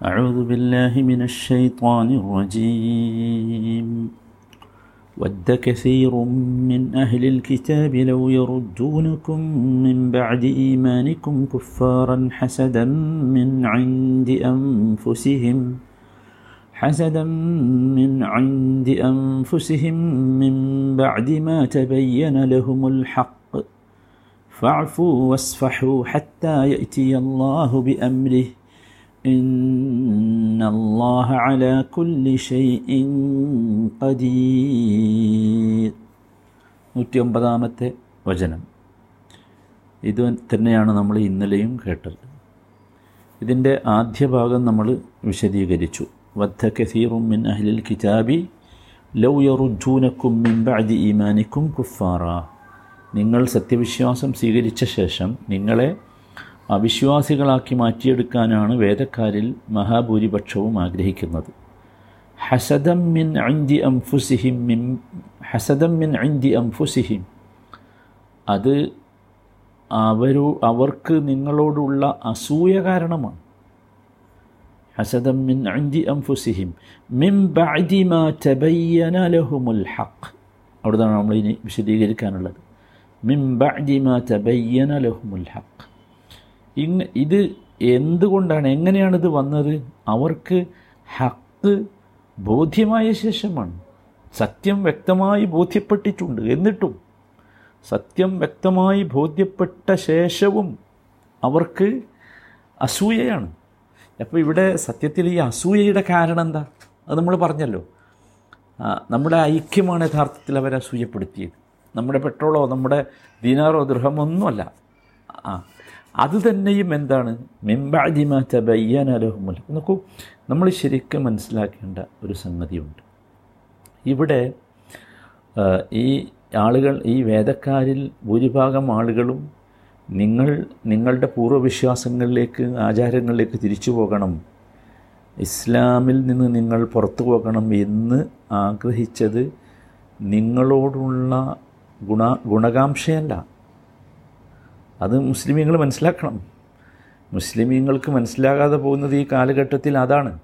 أعوذ بالله من الشيطان الرجيم. ود كثير من أهل الكتاب لو يردونكم من بعد إيمانكم كفارا حسدا من عند أنفسهم حسدا من عند أنفسهم من بعد ما تبين لهم الحق. فاعفوا واصفحوا حتى يأتي الله بأمره. إن الله على كل شيء قدير നൂറ്റി ഒമ്പതാമത്തെ വചനം ഇത് തന്നെയാണ് നമ്മൾ ഇന്നലെയും കേട്ടത് ഇതിൻ്റെ ആദ്യ ഭാഗം നമ്മൾ വിശദീകരിച്ചു വദ്ധ കസീറും മിൻ അഹ്ലിൽ കിതാബി ലൗ യറുജൂനക്കും മിൻ ബഅദി ഈമാനിക്കും കുഫാറ നിങ്ങൾ സത്യവിശ്വാസം സ്വീകരിച്ച ശേഷം നിങ്ങളെ അവിശ്വാസികളാക്കി മാറ്റിയെടുക്കാനാണ് വേദക്കാരിൽ മഹാഭൂരിപക്ഷവും ആഗ്രഹിക്കുന്നത്. ഹസദം മിൻ അഞ്ചി അംഫുസിഹിം മിൻ ഹസദം മിൻ അഞ്ചി അംഫുസിഹിം. അത് അവരു അവർക്ക് നിങ്ങളോടുള്ള അസൂയ കാരണമാണ്. ഹസദം മിൻ അഞ്ചി അംഫുസിഹിം. മിം ബഅദി മാ തബയ്യന ലഹുമുൽ ഹഖ്. അവിടുന്നാണ് നമ്മൾ ഇനി വിശദീകരിക്കാനുള്ളത്. മിം ബഅദി മാ തബയ്യന ലഹുമുൽ ഹഖ്. ഇങ് ഇത് എന്തുകൊണ്ടാണ് എങ്ങനെയാണ് ഇത് വന്നത്? അവർക്ക് ഹക്ക് ബോധ്യമായ ശേഷമാണ്. സത്യം വ്യക്തമായി ബോധ്യപ്പെട്ടിട്ടുണ്ട്. എന്നിട്ടും സത്യം വ്യക്തമായി ബോധ്യപ്പെട്ട ശേഷവും അവർക്ക് അസൂയയാണ്. അപ്പോൾ ഇവിടെ സത്യത്തിൽ ഈ അസൂയയുടെ കാരണം എന്താ? അത് നമ്മൾ പറഞ്ഞല്ലോ. നമ്മുടെ ഐക്യമാണ് യഥാർത്ഥത്തിൽ അവരെ അസൂയപ്പെടുത്തിയത്. നമ്മുടെ പെട്രോളോ നമ്മുടെ ദിനാറോ ദൃഹമോ ഒന്നുമല്ല ആ അത് തന്നെയും എന്താണ്? തബയ്യന തബയ്യനലഹുമുൽ നോക്കൂ നമ്മൾ ശരിക്കും മനസ്സിലാക്കേണ്ട ഒരു സംഗതിയുണ്ട്. ഇവിടെ ഈ ആളുകൾ ഈ വേദക്കാരിൽ ഭൂരിഭാഗം ആളുകളും നിങ്ങൾ നിങ്ങളുടെ പൂർവവിശ്വാസങ്ങളിലേക്ക് ആചാരങ്ങളിലേക്ക് തിരിച്ചു പോകണം. ഇസ്ലാമിൽ നിന്ന് നിങ്ങൾ പുറത്തു പോകണം എന്ന് ആഗ്രഹിച്ചത് നിങ്ങളോടുള്ള ഗുണ ഗുണകാംക്ഷയല്ല. അത് മുസ്ലിമീങ്ങൾ മനസ്സിലാക്കണം. മുസ്ലിമീങ്ങൾക്ക് മനസ്സിലാകാതെ പോകുന്നത് ഈ കാലഘട്ടത്തിൽ അതാണ്.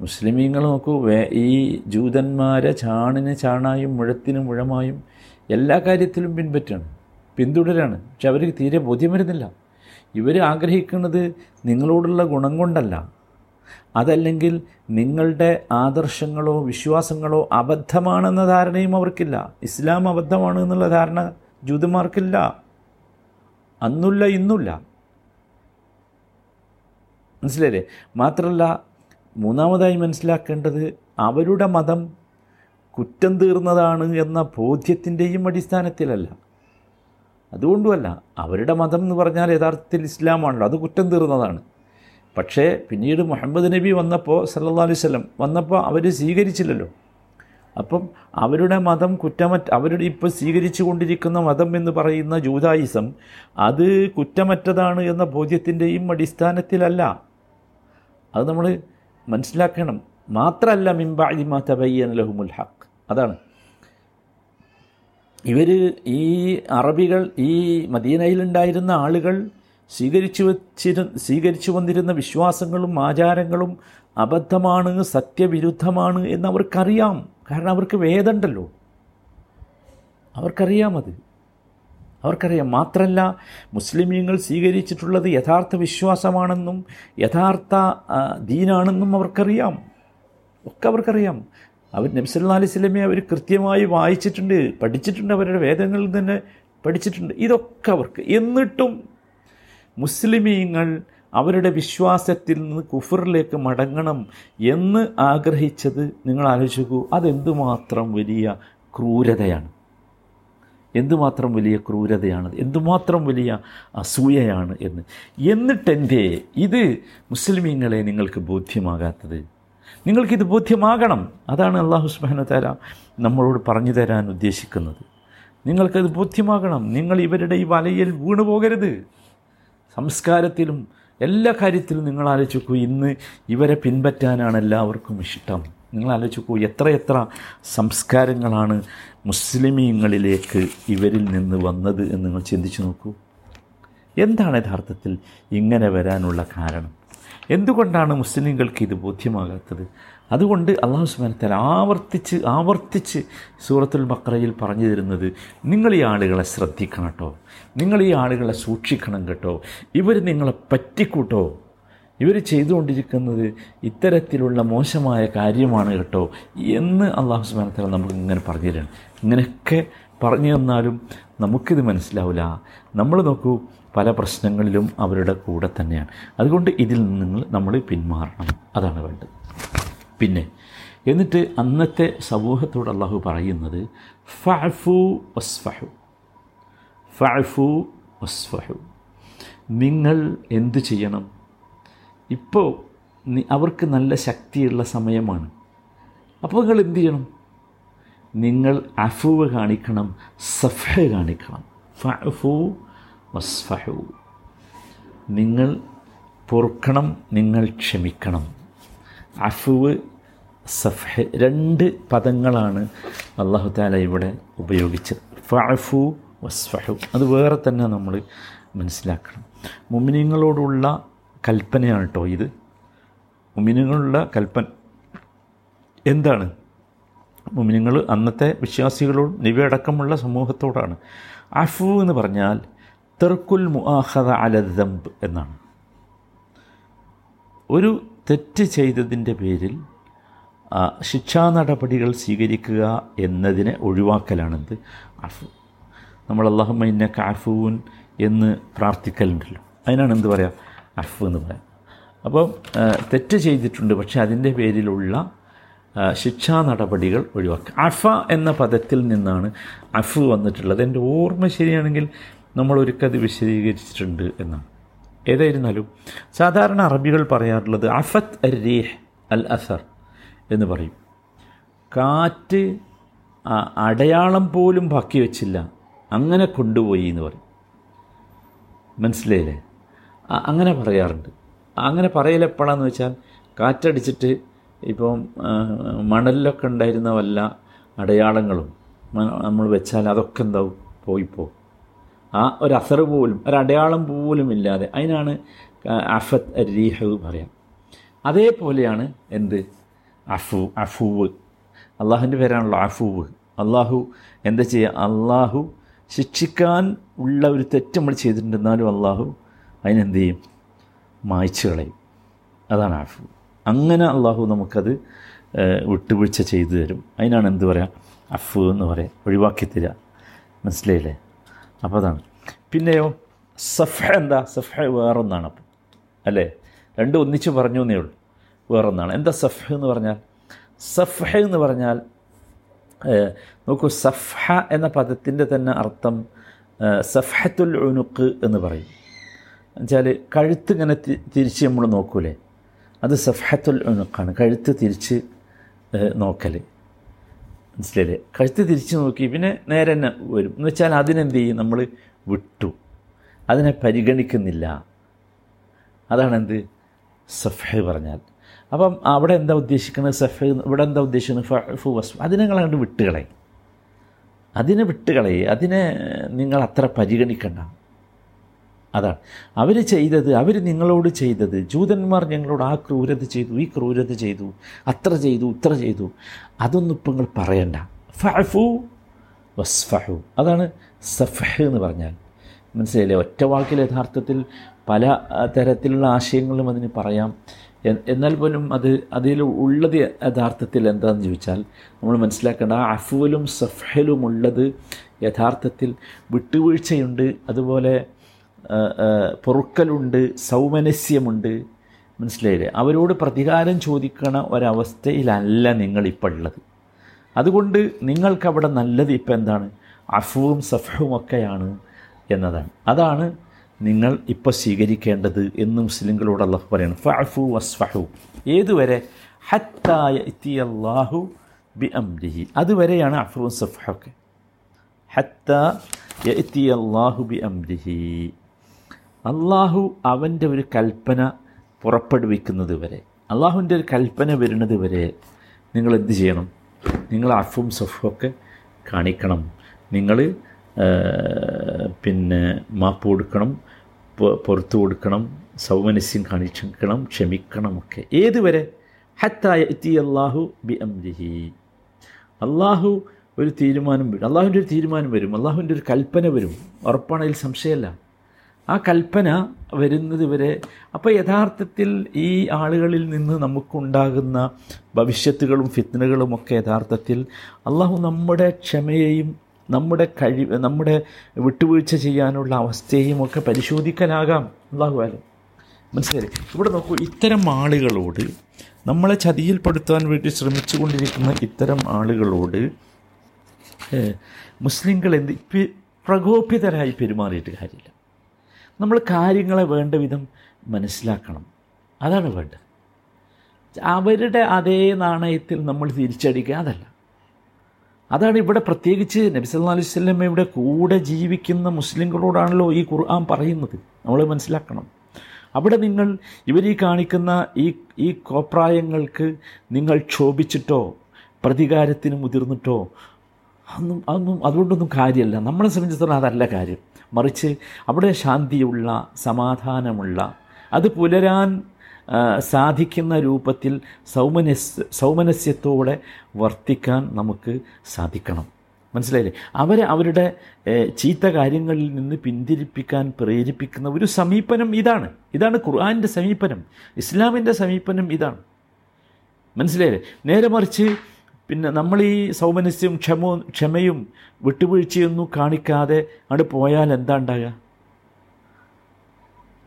മുസ്ലിമീങ്ങൾ നോക്കൂ വേ ഈ ജൂതന്മാരെ ചാണിന് ചാണായും മുഴത്തിന് മുഴമായും എല്ലാ കാര്യത്തിലും പിൻപറ്റാണ് പിന്തുടരാണ്. പക്ഷെ അവർക്ക് തീരെ ബോധ്യം വരുന്നില്ല ഇവർ ആഗ്രഹിക്കുന്നത് നിങ്ങളോടുള്ള ഗുണം കൊണ്ടല്ല. അതല്ലെങ്കിൽ നിങ്ങളുടെ ആദർശങ്ങളോ വിശ്വാസങ്ങളോ അബദ്ധമാണെന്ന ധാരണയും അവർക്കില്ല. ഇസ്ലാം അബദ്ധമാണ് എന്നുള്ള ധാരണ ജൂതന്മാർക്കില്ല. അന്നില്ല ഇന്നുമില്ല. മനസ്സിലായില്ലേ? മാത്രമല്ല മൂന്നാമതായി മനസ്സിലാക്കേണ്ടത് അവരുടെ മതം കുറ്റം തീർന്നതാണ് എന്ന ബോധ്യത്തിന്റെയും അടിസ്ഥാനത്തിലല്ല. അതുകൊണ്ടുമല്ല അവരുടെ മതം എന്ന് പറഞ്ഞാൽ യഥാർത്ഥത്തിൽ ഇസ്ലാമാണല്ലോ. അത് കുറ്റം തീർന്നതാണ്. പക്ഷേ പിന്നീട് മുഹമ്മദ് നബി വന്നപ്പോൾ സല്ലാ അലൈഹി വന്നപ്പോൾ അവർ സ്വീകരിച്ചില്ലല്ലോ. അപ്പം അവരുടെ മതം കുറ്റമറ്റ അവരുടെ ഇപ്പോൾ സ്വീകരിച്ചു കൊണ്ടിരിക്കുന്ന മതം എന്ന് പറയുന്ന ജൂതായിസം അത് കുറ്റമറ്റതാണ് എന്ന ബോധ്യത്തിന്റെയും അടിസ്ഥാനത്തിലല്ല. അത് നമ്മൾ മനസ്സിലാക്കണം. മാത്രമല്ല മിംബാജിമ തബയ്യൻ ലഹുമുൽ ഹക്ക് അതാണ്. ഇവർ ഈ അറബികൾ ഈ മദീനയിലുണ്ടായിരുന്ന ആളുകൾ സ്വീകരിച്ചു വച്ചിരു സ്വീകരിച്ചു വന്നിരുന്ന വിശ്വാസങ്ങളും ആചാരങ്ങളും അബദ്ധമാണ് സത്യവിരുദ്ധമാണ് എന്ന് അവർക്കറിയാം. കാരണം അവർക്ക് വേദമുണ്ടല്ലോ അവർക്കറിയാം അത്. അവർക്കറിയാം മാത്രമല്ല മുസ്ലിമീങ്ങൾ സ്വീകരിച്ചിട്ടുള്ളത് യഥാർത്ഥ വിശ്വാസമാണെന്നും യഥാർത്ഥ ദീനാണെന്നും അവർക്കറിയാം. ഒക്കെ അവർക്കറിയാം. അവർ നബ്സല്ലാ അലൈഹി അവർ കൃത്യമായി വായിച്ചിട്ടുണ്ട് പഠിച്ചിട്ടുണ്ട് അവരുടെ വേദങ്ങളിൽ തന്നെ പഠിച്ചിട്ടുണ്ട്. ഇതൊക്കെ അവർക്ക്. എന്നിട്ടും മുസ്ലിമീങ്ങൾ അവരുടെ വിശ്വാസത്തിൽ നിന്ന് കുഫറിലേക്ക് മടങ്ങണം എന്ന് ആഗ്രഹിച്ചത് നിങ്ങൾ ആലോചിക്കൂ അതെന്തുമാത്രം വലിയ ക്രൂരതയാണ്. എന്തുമാത്രം വലിയ ക്രൂരതയാണ് എന്തുമാത്രം വലിയ അസൂയയാണ് എന്ന്. എന്നിട്ടെന്തേ ഇത് മുസ്ലിമീങ്ങളെ നിങ്ങൾക്ക് ബോധ്യമാകാത്തത്? നിങ്ങൾക്കിത് ബോധ്യമാകണം. അതാണ് അള്ളാഹു സുബാന താര നമ്മളോട് പറഞ്ഞു തരാൻ ഉദ്ദേശിക്കുന്നത്. നിങ്ങൾക്കത് ബോധ്യമാകണം. നിങ്ങൾ ഇവരുടെ ഈ വലയിൽ വീണു പോകരുത് സംസ്കാരത്തിലും എല്ലാ കാര്യത്തിലും നിങ്ങൾ ആലോചിക്കൂ ഇന്ന് ഇവരെ പിൻപറ്റാനാണ് എല്ലാവർക്കും ഇഷ്ടം. നിങ്ങൾ ആലോചിക്കൂ എത്ര എത്ര സംസ്കാരങ്ങളാണ് മുസ്ലിമീങ്ങളിലേക്ക് ഇവരിൽ നിന്ന് വന്നത് എന്ന് നിങ്ങൾ ചിന്തിച്ചു നോക്കൂ. എന്താണ് യഥാർത്ഥത്തിൽ ഇങ്ങനെ വരാനുള്ള കാരണം? എന്തുകൊണ്ടാണ് മുസ്ലിങ്ങൾക്ക് ഇത് ബോധ്യമാകാത്തത്? അതുകൊണ്ട് അള്ളാഹു സുബാനത്താൽ ആവർത്തിച്ച് ആവർത്തിച്ച് സൂറത്തുൽ ബക്രയിൽ പറഞ്ഞു തരുന്നത് നിങ്ങൾ ഈ ആളുകളെ ശ്രദ്ധിക്കണം കേട്ടോ. നിങ്ങൾ ഈ ആളുകളെ സൂക്ഷിക്കണം കേട്ടോ. ഇവർ നിങ്ങളെ പറ്റിക്കൂട്ടോ. ഇവർ ചെയ്തുകൊണ്ടിരിക്കുന്നത് ഇത്തരത്തിലുള്ള മോശമായ കാര്യമാണ് കേട്ടോ എന്ന് അള്ളാഹു സുബാനത്താൽ നമുക്ക് ഇങ്ങനെ പറഞ്ഞു തരണം ഇങ്ങനെയൊക്കെ പറഞ്ഞു തന്നാലും നമുക്കിത് മനസ്സിലാവില്ല നമ്മൾ നോക്കൂ പല പ്രശ്നങ്ങളിലും അവരുടെ കൂടെ തന്നെയാണ്. അതുകൊണ്ട് ഇതിൽ നിന്ന് നമ്മൾ പിന്മാറണം. അതാണ് വേണ്ടത്. പിന്നെ എന്നിട്ട് അന്നത്തെ സമൂഹത്തോട് അള്ളാഹു പറയുന്നത് ഫഅഫു വസ്ഫഹു. ഫഅഫു വസ്ഫഹു. നിങ്ങൾ എന്ത് ചെയ്യണം? ഇപ്പോൾ അവർക്ക് നല്ല ശക്തിയുള്ള സമയമാണ്. അപ്പോൾ നിങ്ങൾ എന്ത് ചെയ്യണം? നിങ്ങൾ അഫുവ് കാണിക്കണം സഫ കാണിക്കണം. ഫഅഫു വസ്ഫഹു. നിങ്ങൾ പൊറുക്കണം നിങ്ങൾ ക്ഷമിക്കണം. അഫുവ് സഫഹ് രണ്ട് പദങ്ങളാണ് അള്ളാഹു താല ഇവിടെ ഉപയോഗിച്ചത്. ഫഅഫു വസ്ഫഹു. അത് വേറെ തന്നെ നമ്മൾ മനസ്സിലാക്കണം. മുമിനിങ്ങളോടുള്ള കൽപ്പനയാണ് കേട്ടോ ഇത്. മുമിനിങ്ങളുള്ള കൽപ്പന. എന്താണ്? മുമിനിങ്ങൾ അന്നത്തെ വിശ്വാസികളോട് നിവയടക്കമുള്ള സമൂഹത്തോടാണ്. അഫു എന്ന് പറഞ്ഞാൽ തെർക്കുൽ മുആഹദ അലദംബ് എന്നാണ്. ഒരു തെറ്റ് ചെയ്തതിന്റെ പേരിൽ ശിക്ഷാ നടപടികൾ സ്വീകരിക്കുക എന്നതിനെ ഒഴിവാക്കലാണെന്ത്? അഫു. നമ്മൾ അള്ളാഹുമ്മ ഇന്ന കാഫുവിൻ എന്ന് പ്രാർത്ഥിക്കലുണ്ടല്ലോ. അതിനാണ് എന്ത് പറയുക അഫ് എന്ന് പറയാം. അപ്പം തെറ്റ് ചെയ്തിട്ടുണ്ട് പക്ഷേ അതിന്റെ പേരിലുള്ള ശിക്ഷാ നടപടികൾ ഒഴിവാക്കുക. അഫ എന്ന പദത്തിൽ നിന്നാണ് അഫ് വന്നിട്ടുള്ളത്. എന്റെ ഓർമ്മ ശരിയാണെങ്കിൽ നമ്മൾ ഒരിക്കത് വിശദീകരിച്ചിട്ടുണ്ട് എന്നാണ്. ഏതായിരുന്നാലും സാധാരണ അറബികൾ പറയാറുള്ളത് അഫത്ത് അൽ റീഹ് അൽ അസർ എന്ന് പറയും. കാറ്റ് അടയാളം പോലും ബാക്കി വെച്ചില്ല. അങ്ങനെ കൊണ്ടുപോയി എന്ന് പറയും. മനസ്സിലായില്ലേ? അങ്ങനെ പറയാറുണ്ട്. അങ്ങനെ പറയലെപ്പോഴാന്ന് വെച്ചാൽ കാറ്റടിച്ചിട്ട് ഇപ്പം മണലിലൊക്കെ ഉണ്ടായിരുന്ന വല്ല അടയാളങ്ങളും നമ്മൾ വെച്ചാൽ അതൊക്കെ എന്താവും പോയിപ്പോ ആ ഒരു അസർ പോലും ഒരു അടയാളം പോലും ഇല്ലാതെ അതിനാണ് അഫത്ത് അരീഹവ് പറയാം. അതേപോലെയാണ് എന്ത്? അഫു അഫൂവ്. അള്ളാഹുവിന്റെ പേരാണല്ലോ അഫൂവ്. അള്ളാഹു എന്താ ചെയ്യുക അള്ളാഹു ശിക്ഷിക്കാൻ ഉള്ള ഒരു തെറ്റ് നമ്മൾ ചെയ്തിട്ടുണ്ടെന്നാലും അള്ളാഹു അതിനെന്ത് ചെയ്യും? മായ്ച്ചു കളയും. അതാണ് അഫു അങ്ങനെ അള്ളാഹു നമുക്കത് വിട്ടുവീഴ്ച ചെയ്തു തരും. അതിനാണ് എന്ത് പറയുക അഫ് എന്ന് പറയാം. ഒഴിവാക്കി തരിക മനസ്സിലായില്ലേ? അപ്പോൾ അതാണ്. പിന്നെയോ സഫ എന്താ? സഫ വേറൊന്നാണ് അപ്പം. അല്ലേ? രണ്ട് ഒന്നിച്ച് പറഞ്ഞു എന്നേ ഉള്ളൂ. വേറൊന്നാണ്. എന്താ സഫ എന്ന് പറഞ്ഞാൽ? സഫ എന്ന് പറഞ്ഞാൽ നോക്കൂ സഫ എന്ന പദത്തിന്റെ തന്നെ അർത്ഥം സഫത്തുൽ ഉനുക്ക് എന്ന് പറയും. എന്നുവെച്ചാൽ കഴുത്ത് ഇങ്ങനെ തിരിച്ച് നമ്മൾ നോക്കൂലേ? അത് സഫഹത്തുൽ ഉണുക്കാണ് കഴുത്ത് തിരിച്ച് നോക്കൽ മനസ്സിലല്ലേ കഴുത്ത് തിരിച്ച് നോക്കി പിന്നെ നേരെ തന്നെ വരും. എന്ന് വെച്ചാൽ അതിനെന്ത് ചെയ്യും? നമ്മൾ വിട്ടു. അതിനെ പരിഗണിക്കുന്നില്ല. അതാണ് എന്ത് സഫഹ പറഞ്ഞാൽ. അപ്പം അവിടെ എന്താ ഉദ്ദേശിക്കുന്നത് സഫ ഇവിടെ എന്താ ഉദ്ദേശിക്കുന്നത് ഫു വസ്. അതിനെ നിങ്ങൾ അങ്ങോട്ട് വിട്ടുകളെ അതിനെ വിട്ടുകളെ അതിനെ നിങ്ങൾ അത്ര പരിഗണിക്കണ്ട. അതാണ്. അവർ ചെയ്തത് അവർ നിങ്ങളോട് ചെയ്തത് ജൂതന്മാർ ഞങ്ങളോട് ആ ക്രൂരത ചെയ്തു ഈ ക്രൂരത ചെയ്തു അത്ര ചെയ്തു ഇത്ര ചെയ്തു. അതൊന്നും ഇപ്പം നിങ്ങൾ പറയണ്ട. ഫഫു വസ്ഫഹു. അതാണ് സഫഹ് എന്ന് പറഞ്ഞാൽ. മനസ്സിലായില്ലേ? ഒറ്റ വാക്കിൽ യഥാർത്ഥത്തിൽ പല തരത്തിലുള്ള ആശയങ്ങളും അതിന് പറയാം. എന്നാൽ പോലും അത് അതിൽ ഉള്ളത് യഥാർത്ഥത്തിൽ എന്താണെന്ന് ചോദിച്ചാൽ നമ്മൾ മനസ്സിലാക്കേണ്ട ആ അഫുവിലും സഫഹലും ഉള്ളത് യഥാർത്ഥത്തിൽ വിട്ടുവീഴ്ചയുണ്ട്. അതുപോലെ പൊറുക്കലുണ്ട് സൗമനസ്യമുണ്ട്. മനസ്സിലായില്ലേ? അവരോട് പ്രതികാരം ചോദിക്കണ ഒരവസ്ഥയിലല്ല നിങ്ങളിപ്പോൾ ഉള്ളത്. അതുകൊണ്ട് നിങ്ങൾക്കവിടെ നല്ലത് ഇപ്പം എന്താണ്? അഫുവും സഫഹും ഒക്കെയാണ് എന്നതാണ്. അതാണ് നിങ്ങൾ ഇപ്പോൾ സ്വീകരിക്കേണ്ടത് എന്ന് മുസ്ലിങ്ങളോട് അള്ളാഹു പറയണം. ഫഅഫു വസ്ഫഹു. ഏതുവരെ? ഹത്തായ ഇത്തിയല്ലാഹു ബി അംരിഹി അതുവരെയാണ് അഫുവും സഫഹൊക്കെ ഹത്ത യത്തിയല്ലാഹു ബി അംരിഹി അള്ളാഹു അവന്റെ ഒരു കൽപ്പന പുറപ്പെടുവിക്കുന്നത് വരെ അള്ളാഹുവിന്റെ ഒരു കൽപ്പന വരുന്നത് വരെ നിങ്ങൾ എന്ത് ചെയ്യണം? നിങ്ങൾ അഫും സഫുമൊക്കെ കാണിക്കണം. നിങ്ങൾ പിന്നെ മാപ്പ് കൊടുക്കണം പുറത്തു കൊടുക്കണം സൗമനസ്യം കാണിക്കണം ക്ഷമിക്കണമൊക്കെ ഏതുവരെ? ഹത്തായ എത്തി അള്ളാഹു ബി അംരിഹി അള്ളാഹു ഒരു തീരുമാനം വരും. അള്ളാഹുവിന്റെ ഒരു തീരുമാനം വരും. അള്ളാഹുവിന്റെ ഒരു കൽപ്പന വരും. ഉറപ്പാണ്? സംശയമല്ല. ആ കൽപ്പന വരുന്നത് വരെ. അപ്പോൾ യഥാർത്ഥത്തിൽ ഈ ആളുകളിൽ നിന്ന് നമുക്കുണ്ടാകുന്ന ഭവിഷ്യത്തുകളും ഫിത്നകളും ഒക്കെ യഥാർത്ഥത്തിൽ അള്ളാഹു നമ്മുടെ ക്ഷമയെയും നമ്മുടെ കഴി നമ്മുടെ വിട്ടുവീഴ്ച ചെയ്യാനുള്ള അവസ്ഥയെയും ഒക്കെ പരിശോധിക്കലാകാം. അള്ളാഹു ആലും. മനസ്സിലായി ഇവിടെ നോക്കൂ ഇത്തരം ആളുകളോട് നമ്മളെ ചതിയിൽപ്പെടുത്താൻ വേണ്ടി ശ്രമിച്ചു കൊണ്ടിരിക്കുന്ന ഇത്തരം ആളുകളോട് മുസ്ലിങ്ങൾ എന്ത് പ്രകോപിതരായി പെരുമാറിയിട്ട് കാര്യമില്ല. നമ്മൾ കാര്യങ്ങളെ വേണ്ട വിധം മനസ്സിലാക്കണം. അതാണ് വേണ്ടത്. അവരുടെ അതേ നാണയത്തിൽ നമ്മൾ തിരിച്ചടിക്കുക അതല്ല. അതാണ് ഇവിടെ പ്രത്യേകിച്ച് നബി സല്ലല്ലാഹു അലൈഹി സ്വല്ലമ്മയുടെ കൂടെ ജീവിക്കുന്ന മുസ്ലിങ്ങളോടാണല്ലോ ഈ ഖുർആൻ പറയുന്നത്. നമ്മൾ മനസ്സിലാക്കണം. അവിടെ നിങ്ങൾ ഇവർ ഈ കാണിക്കുന്ന ഈ ഈ കോപ്രായങ്ങൾക്ക് നിങ്ങൾ ക്ഷോഭിച്ചിട്ടോ പ്രതികാരത്തിന് മുതിർന്നിട്ടോ അതൊന്നും അതൊന്നും അതുകൊണ്ടൊന്നും കാര്യമല്ല. നമ്മളെ സംബന്ധിച്ചിടത്തോളം അതല്ല കാര്യം. മറിച്ച് അവിടെ ശാന്തിയുള്ള സമാധാനമുള്ള അത് പുലരാൻ സാധിക്കുന്ന രൂപത്തിൽ സൗമനസ് സൗമനസ്യത്തോടെ വർത്തിക്കാൻ നമുക്ക് സാധിക്കണം. മനസ്സിലായില്ലേ? അവരെ അവരുടെ ചീത്ത കാര്യങ്ങളിൽ നിന്ന് പിന്തിരിപ്പിക്കാൻ പ്രേരിപ്പിക്കുന്ന ഒരു സമീപനം ഇതാണ്. ഇതാണ് ഖുർആാനിന്റെ സമീപനം ഇസ്ലാമിന്റെ സമീപനം ഇതാണ്. മനസ്സിലായില്ലേ? നേരെ മറിച്ച് പിന്നെ നമ്മൾ ഈ സൗമനസ്യവും ക്ഷമവും ക്ഷമയും വിട്ടുവീഴ്ചയൊന്നും കാണിക്കാതെ അങ്ങോട്ട് പോയാൽ എന്താ ഉണ്ടാകുക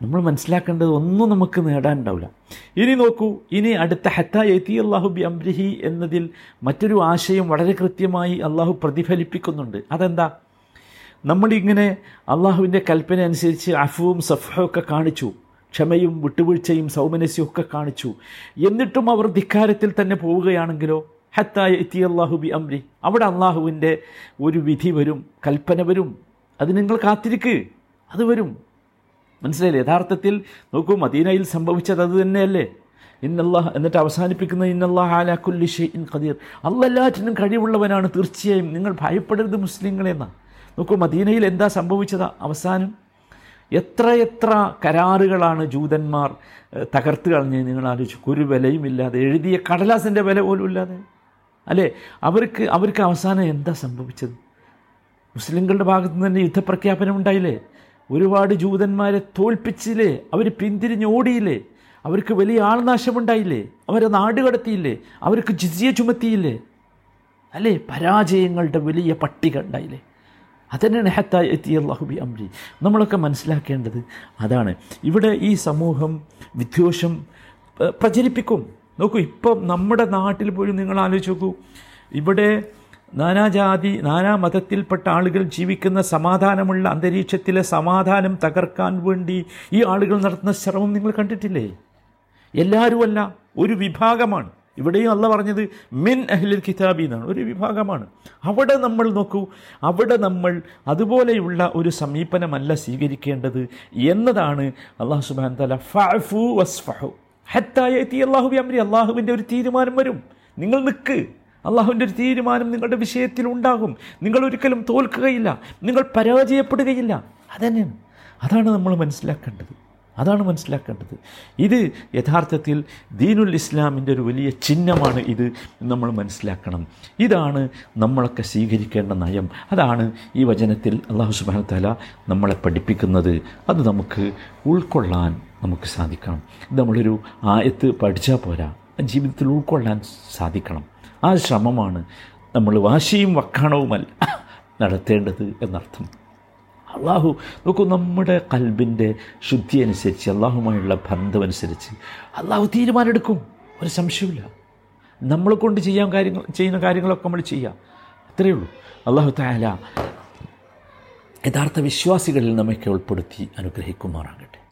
നമ്മൾ മനസ്സിലാക്കേണ്ടത് ഒന്നും നമുക്ക് നേടാനുണ്ടാവില്ല. ഇനി നോക്കൂ ഇനി അടുത്ത ഹത്ത എത്തി അള്ളാഹു ബി അംരിഹി എന്നതിൽ മറ്റൊരു ആശയം വളരെ കൃത്യമായി അള്ളാഹു പ്രതിഫലിപ്പിക്കുന്നുണ്ട്. അതെന്താ? നമ്മളിങ്ങനെ അള്ളാഹുവിന്റെ കൽപ്പന അനുസരിച്ച് അഫുവും സഫയും ഒക്കെ കാണിച്ചു ക്ഷമയും വിട്ടുവീഴ്ചയും സൗമനസ്യവും ഒക്കെ കാണിച്ചു എന്നിട്ടും അവർ ധിക്കാരത്തിൽ തന്നെ പോവുകയാണെങ്കിലോ? ഹത്തായ എത്തി അള്ളാഹു ബി അംരി അവിടെ അള്ളാഹുവിന്റെ ഒരു വിധി വരും കൽപ്പന വരും. അത് നിങ്ങൾ കാത്തിരിക്ക് അത് വരും. മനസ്സിലായില്ലേ? യഥാർത്ഥത്തിൽ നോക്കൂ മദീനയിൽ സംഭവിച്ചത് അത് തന്നെയല്ലേ? ഇന്നല്ലാഹ് എന്നിട്ട് അവസാനിപ്പിക്കുന്ന ഇന്നല്ലാഹ് ആലാക്കുല്ലി കുല്ലി ഷെയ്ൻ ഖദീർ. അല്ലെല്ലാറ്റിനും കഴിവുള്ളവനാണ് തീർച്ചയായും. നിങ്ങൾ ഭയപ്പെടരുത് മുസ്ലിങ്ങളെന്ന നോക്കൂ മദീനയിൽ എന്താ സംഭവിച്ചത്? അവസാനം എത്ര എത്ര കരാറുകളാണ് ജൂതന്മാർ തകർത്ത് കളഞ്ഞ് നിങ്ങൾ ആലോചിച്ചു ഒരു വിലയും ഇല്ലാതെ എഴുതിയ കടലാസിന്റെ വില പോലും ഇല്ലാതെ. അല്ലേ? അവർക്ക് അവർക്ക് അവസാനം എന്താ സംഭവിച്ചത്? മുസ്ലിങ്ങളുടെ ഭാഗത്തു നിന്ന് തന്നെ യുദ്ധപ്രഖ്യാപനം ഉണ്ടായില്ലേ? ഒരുപാട് ജൂതന്മാരെ തോൽപ്പിച്ചില്ലേ? അവർ പിന്തിരിഞ്ഞ് ഓടിയില്ലേ? അവർക്ക് വലിയ ആൾനാശമുണ്ടായില്ലേ? അവരെ നാട് കടത്തിയില്ലേ? അവർക്ക് ജിസിയ ചുമത്തിയില്ലേ? അല്ലേ? പരാജയങ്ങളുടെ വലിയ പട്ടിക ഉണ്ടായില്ലേ? അതന്നെയാണ് ഹത്ത എത്തി അള്ളാഹുബി അംരി നമ്മളൊക്കെ മനസ്സിലാക്കേണ്ടത് അതാണ്. ഇവിടെ ഈ സമൂഹം വിദ്വേഷം പ്രചരിപ്പിക്കും. നോക്കൂ ഇപ്പം നമ്മുടെ നാട്ടിൽ പോലും നിങ്ങൾ ആലോചിച്ച് നോക്കൂ ഇവിടെ നാനാജാതി നാനാ മതത്തിൽപ്പെട്ട ആളുകൾ ജീവിക്കുന്ന സമാധാനമുള്ള അന്തരീക്ഷത്തിലെ സമാധാനം തകർക്കാൻ വേണ്ടി ഈ ആളുകൾ നടത്തുന്ന ശ്രമം നിങ്ങൾ കണ്ടിട്ടില്ലേ? എല്ലാവരുമല്ല ഒരു വിഭാഗമാണ്. ഇവിടെയും അല്ല പറഞ്ഞത് മിൻ അഹ്ലിൽ കിതാബി എന്നാണ്. ഒരു വിഭാഗമാണ്. അവിടെ നമ്മൾ നോക്കൂ അവിടെ നമ്മൾ അതുപോലെയുള്ള ഒരു സമീപനമല്ല സ്വീകരിക്കേണ്ടത് എന്നതാണ് അള്ളാഹു സുബാൻ തല ഫു വസ്ഫഹു. ഹത്തായ എത്തി അള്ളാഹു അമ്രി അള്ളാഹുവിന്റെ ഒരു തീരുമാനം വരും. നിങ്ങൾ നിൽക്ക് അള്ളാഹുവിന്റെ ഒരു തീരുമാനം നിങ്ങളുടെ വിഷയത്തിൽ ഉണ്ടാകും. നിങ്ങൾ ഒരിക്കലും തോൽക്കുകയില്ല. നിങ്ങൾ പരാജയപ്പെടുകയില്ല. അതന്നെയാണ് അതാണ് നമ്മൾ മനസ്സിലാക്കേണ്ടത്. അതാണ് മനസ്സിലാക്കേണ്ടത്. ഇത് യഥാർത്ഥത്തിൽ ദീനുൽ ഇസ്ലാമിന്റെ ഒരു വലിയ ചിഹ്നമാണ് ഇത് നമ്മൾ മനസ്സിലാക്കണം. ഇതാണ് നമ്മളൊക്കെ സ്വീകരിക്കേണ്ട നയം. അതാണ് ഈ വചനത്തിൽ അള്ളാഹു സുബാന തല നമ്മളെ പഠിപ്പിക്കുന്നത്. അത് നമുക്ക് ഉൾക്കൊള്ളാൻ നമുക്ക് സാധിക്കണം. ഇത് നമ്മളൊരു ആയത്ത് പഠിച്ചാൽ പോരാ. ജീവിതത്തിൽ ഉൾക്കൊള്ളാൻ സാധിക്കണം. ആ ശ്രമമാണ് നമ്മൾ വാശിയും വക്കാണവുമല്ല നടത്തേണ്ടത് എന്നർത്ഥം. അള്ളാഹു നോക്കൂ നമ്മുടെ കൽബിന്റെ ശുദ്ധി അനുസരിച്ച് അള്ളാഹുമായുള്ള ബന്ധമനുസരിച്ച് അള്ളാഹു തീരുമാനമെടുക്കും. ഒരു സംശയമില്ല നമ്മളെ കൊണ്ട് ചെയ്യാൻ കാര്യങ്ങൾ ചെയ്യുന്ന കാര്യങ്ങളൊക്കെ നമ്മൾ ചെയ്യാം. അത്രയേ ഉള്ളൂ. അള്ളാഹു താല യഥാർത്ഥ വിശ്വാസികളിൽ നമ്മയൊക്കെ ഉൾപ്പെടുത്തി അനുഗ്രഹിക്കുമാറാകട്ടെ.